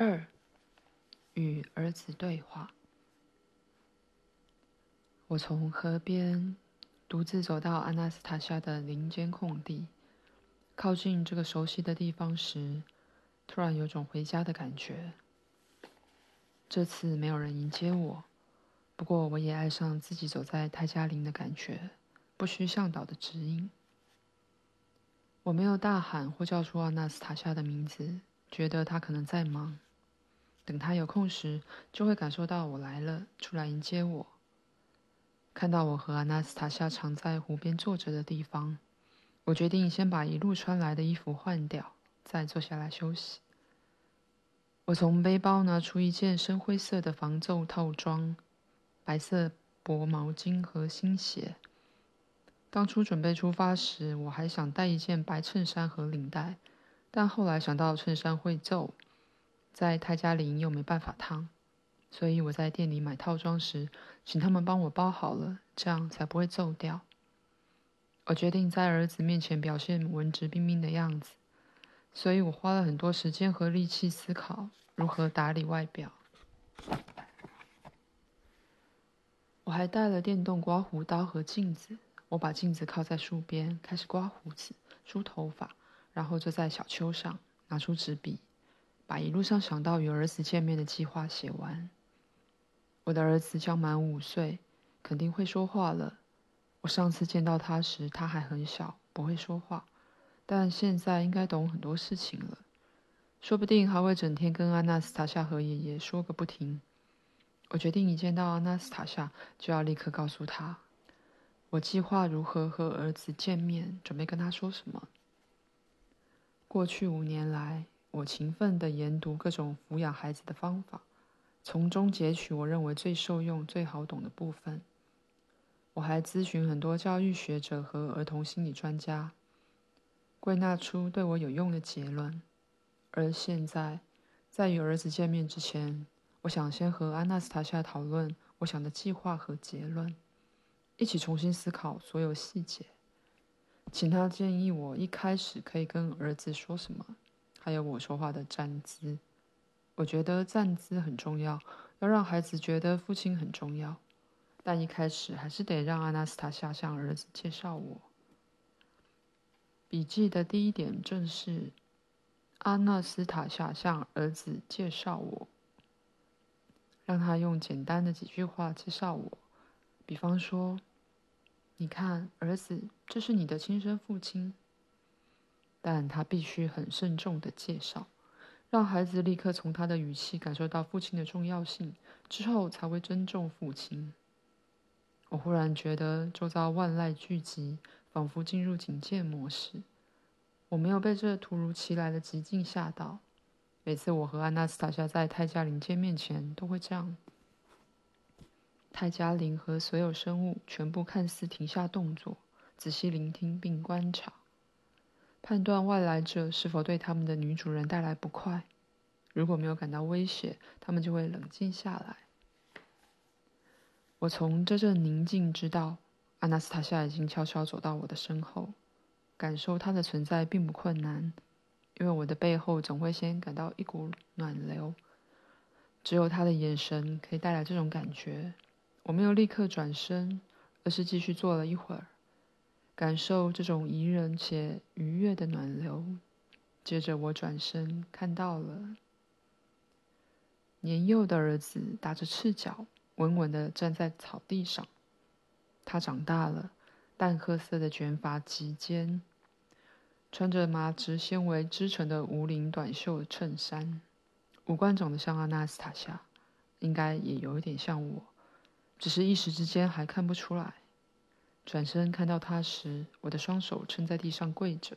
二，与儿子对话。我从河边独自走到阿纳斯塔夏的林间空地，靠近这个熟悉的地方时，突然有种回家的感觉。这次没有人迎接我，不过我也爱上自己走在泰加林的感觉，不需向导的指引。我没有大喊或叫出阿纳斯塔夏的名字，觉得他可能在忙。等他有空时，就会感受到我来了，出来迎接我。看到我和阿纳斯塔夏常在湖边坐着的地方，我决定先把一路穿来的衣服换掉，再坐下来休息。我从背包拿出一件深灰色的防皱套装、白色薄毛巾和新鞋。当初准备出发时，我还想带一件白衬衫和领带，但后来想到衬衫会皱，在泰家里又没办法烫，所以我在店里买套装时，请他们帮我包好了，这样才不会皱掉。我决定在儿子面前表现文质彬彬的样子，所以我花了很多时间和力气思考如何打理外表。我还带了电动刮胡刀和镜子。我把镜子靠在树边，开始刮胡子、梳头发，然后坐在小丘上，拿出纸笔，把一路上想到与儿子见面的计划写完。我的儿子将满五岁，肯定会说话了。我上次见到他时，他还很小，不会说话，但现在应该懂很多事情了，说不定还会整天跟阿纳斯塔夏和爷爷说个不停。我决定一见到阿纳斯塔夏，就要立刻告诉他。我计划如何和儿子见面，准备跟他说什么。过去五年来，我勤奋地研读各种抚养孩子的方法，从中截取我认为最受用、最好懂的部分。我还咨询很多教育学者和儿童心理专家，归纳出对我有用的结论。而现在，在与儿子见面之前，我想先和阿纳斯塔夏讨论我想的计划和结论。一起重新思考所有细节，请他建议我一开始可以跟儿子说什么，还有我说话的站姿。我觉得站姿很重要，要让孩子觉得父亲很重要。但一开始还是得让阿纳斯塔夏向儿子介绍我。笔记的第一点正是阿纳斯塔夏向儿子介绍我，让他用简单的几句话介绍我，比方说。你看，儿子，这是你的亲生父亲。但他必须很慎重的介绍，让孩子立刻从他的语气感受到父亲的重要性，之后才会尊重父亲。我忽然觉得周遭万籁俱寂，仿佛进入警戒模式。我没有被这突如其来的寂静吓到。每次我和安纳斯塔夏在泰加林见面前，都会这样。泰加林和所有生物全部看似停下动作，仔细聆听并观察，判断外来者是否对他们的女主人带来不快。如果没有感到威胁，他们就会冷静下来。我从这阵宁静知道，阿纳斯塔夏已经悄悄走到我的身后，感受她的存在并不困难，因为我的背后总会先感到一股暖流，只有她的眼神可以带来这种感觉。我没有立刻转身，而是继续坐了一会儿，感受这种宜人且愉悦的暖流。接着我转身，看到了年幼的儿子打着赤脚，稳稳的站在草地上。他长大了，淡褐色的卷发及肩，穿着麻质纤维织成的无领短袖衬衫，五官长得像阿纳斯塔夏，应该也有一点像我。只是一时之间还看不出来。转身看到他时，我的双手撑在地上跪着，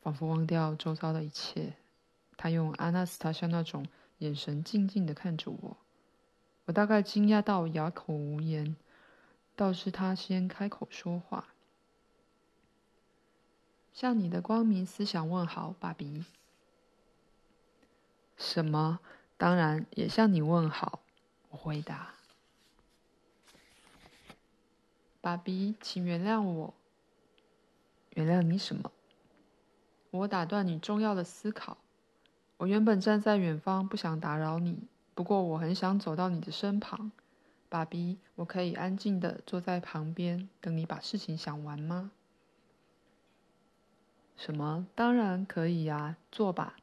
仿佛忘掉周遭的一切。他用阿纳斯塔夏那种眼神静静地看着我，我大概惊讶到哑口无言。倒是他先开口说话：“向你的光明思想问好，爸比。”“什么？当然也向你问好。”我回答：“爸比，请原谅我。原谅你什么？我打断你重要的思考。我原本站在远方，不想打扰你，不过我很想走到你的身旁，爸比，我可以安静地坐在旁边，等你把事情想完吗？什么？当然可以呀，坐吧。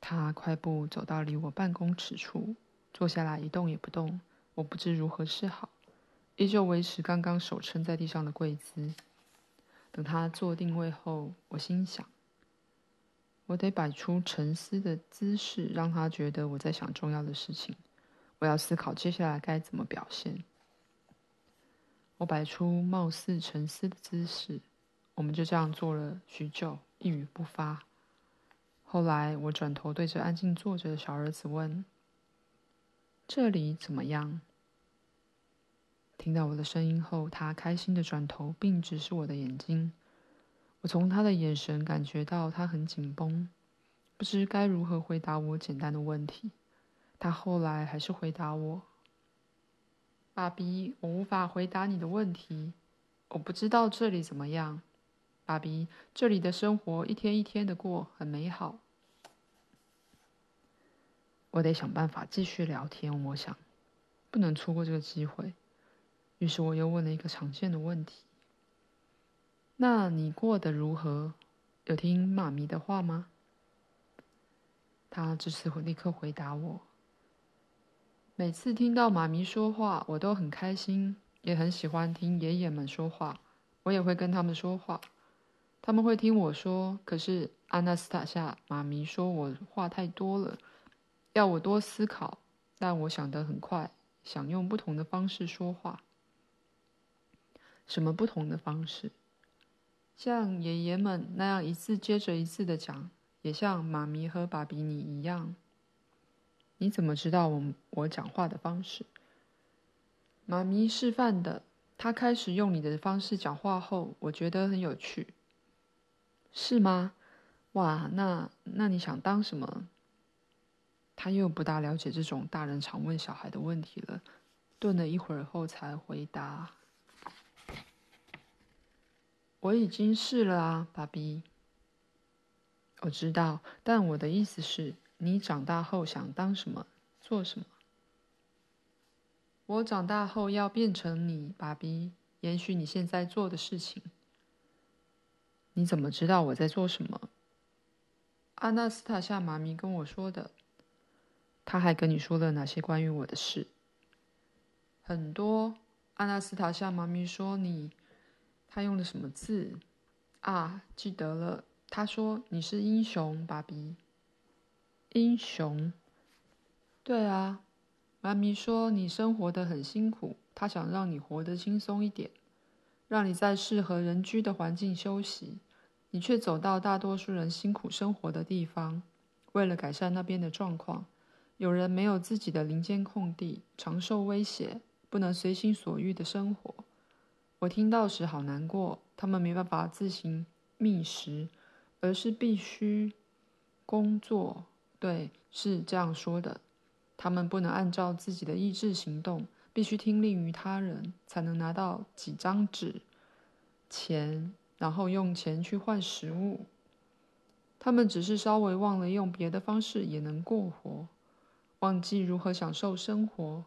他快步走到离我半公尺处，坐下来一动也不动。我不知如何是好，依旧维持刚刚手撑在地上的跪姿。等他坐定位后，我心想：我得摆出沉思的姿势，让他觉得我在想重要的事情。我要思考接下来该怎么表现。我摆出貌似沉思的姿势。我们就这样坐了许久，一语不发。后来，我转头对着安静坐着的小儿子问：“这里怎么样？”听到我的声音后，他开心的转头，并直视我的眼睛。我从他的眼神感觉到他很紧绷，不知该如何回答我简单的问题。他后来还是回答我：“爸比，我无法回答你的问题，我不知道这里怎么样。”爸比，这里的生活一天一天的过，很美好。我得想办法继续聊天，我想，不能错过这个机会。于是我又问了一个常见的问题：“那你过得如何？有听妈咪的话吗？”他这次会立刻回答我：“每次听到妈咪说话，我都很开心，也很喜欢听爷爷们说话，我也会跟他们说话。”他们会听我说，可是阿纳斯塔夏妈咪说我话太多了，要我多思考。但我想得很快，想用不同的方式说话。什么不同的方式？像爷爷们那样一次接着一次的讲，也像妈咪和爸比你一样。你怎么知道我我讲话的方式？妈咪示范的。她开始用你的方式讲话后，我觉得很有趣。是吗？哇，那那你想当什么？他又不大了解这种大人常问小孩的问题了，顿了一会儿后才回答：“我已经试了啊，爸比。我知道，但我的意思是，你长大后想当什么，做什么？我长大后要变成你，爸比，延续你现在做的事情。”你怎么知道我在做什么？阿纳斯塔夏妈咪跟我说的。她还跟你说了哪些关于我的事？很多。阿纳斯塔夏妈咪说你，他用的什么字？啊，记得了。他说你是英雄，爸比。英雄？对啊。妈咪说你生活的很辛苦，她想让你活得轻松一点，让你在适合人居的环境休息。你却走到大多数人辛苦生活的地方，为了改善那边的状况，有人没有自己的林间空地，常受威胁，不能随心所欲的生活。我听到时好难过，他们没办法自行觅食，而是必须工作。对，是这样说的。他们不能按照自己的意志行动，必须听令于他人，才能拿到几张纸、钱。然后用钱去换食物，他们只是稍微忘了用别的方式也能过活，忘记如何享受生活。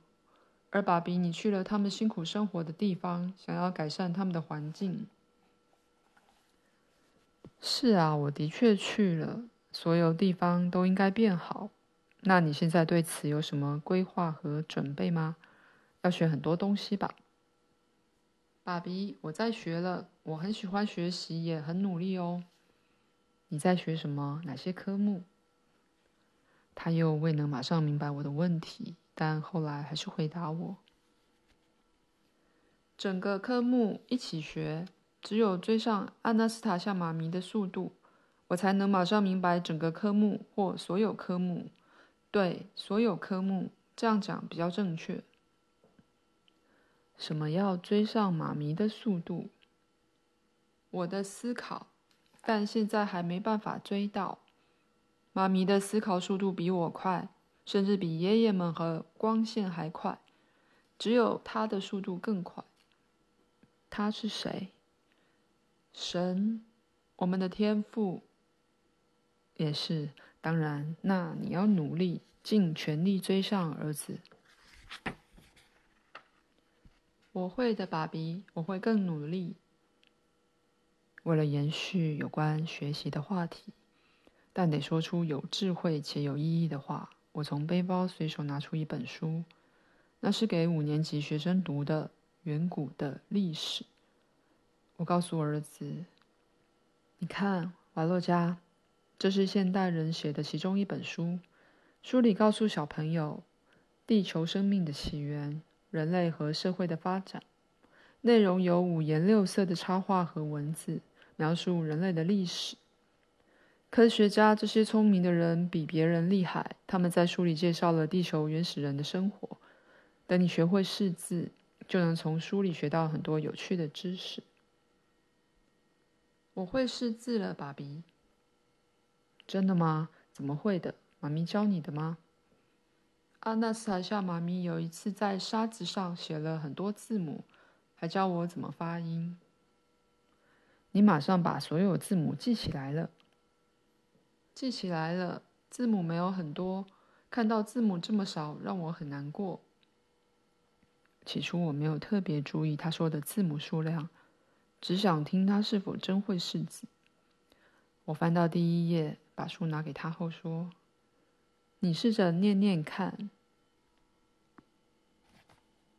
而爸比，你去了他们辛苦生活的地方，想要改善他们的环境。是啊，我的确去了，所有地方都应该变好。那你现在对此有什么规划和准备吗？要学很多东西吧。爸比，我在学了，我很喜欢学习，也很努力哦。你在学什么？哪些科目？他又未能马上明白我的问题，但后来还是回答我：整个科目一起学，只有追上阿纳斯塔夏妈咪的速度，我才能马上明白整个科目或所有科目。对，所有科目，这样讲比较正确。什么要追上妈咪的速度？我的思考，但现在还没办法追到。妈咪的思考速度比我快，甚至比爷爷们和光线还快。只有他的速度更快。他是谁？神，我们的天赋。也是，当然，那你要努力，尽全力追上儿子。我会的，爸比，我会更努力。为了延续有关学习的话题，但得说出有智慧且有意义的话，我从背包随手拿出一本书，那是给五年级学生读的远古的历史。我告诉儿子：“你看，瓦洛加，这是现代人写的其中一本书，书里告诉小朋友地球生命的起源。”人类和社会的发展，内容有五颜六色的插画和文字，描述人类的历史。科学家这些聪明的人比别人厉害，他们在书里介绍了地球原始人的生活。等你学会识字，就能从书里学到很多有趣的知识。我会识字了，爸比。真的吗？怎么会的？妈咪教你的吗？阿纳斯塔夏妈咪有一次在沙子上写了很多字母，还教我怎么发音。你马上把所有字母记起来了。记起来了，字母没有很多，看到字母这么少，让我很难过。起初我没有特别注意他说的字母数量，只想听他是否真会识字。我翻到第一页，把书拿给他后说。你试着念念看，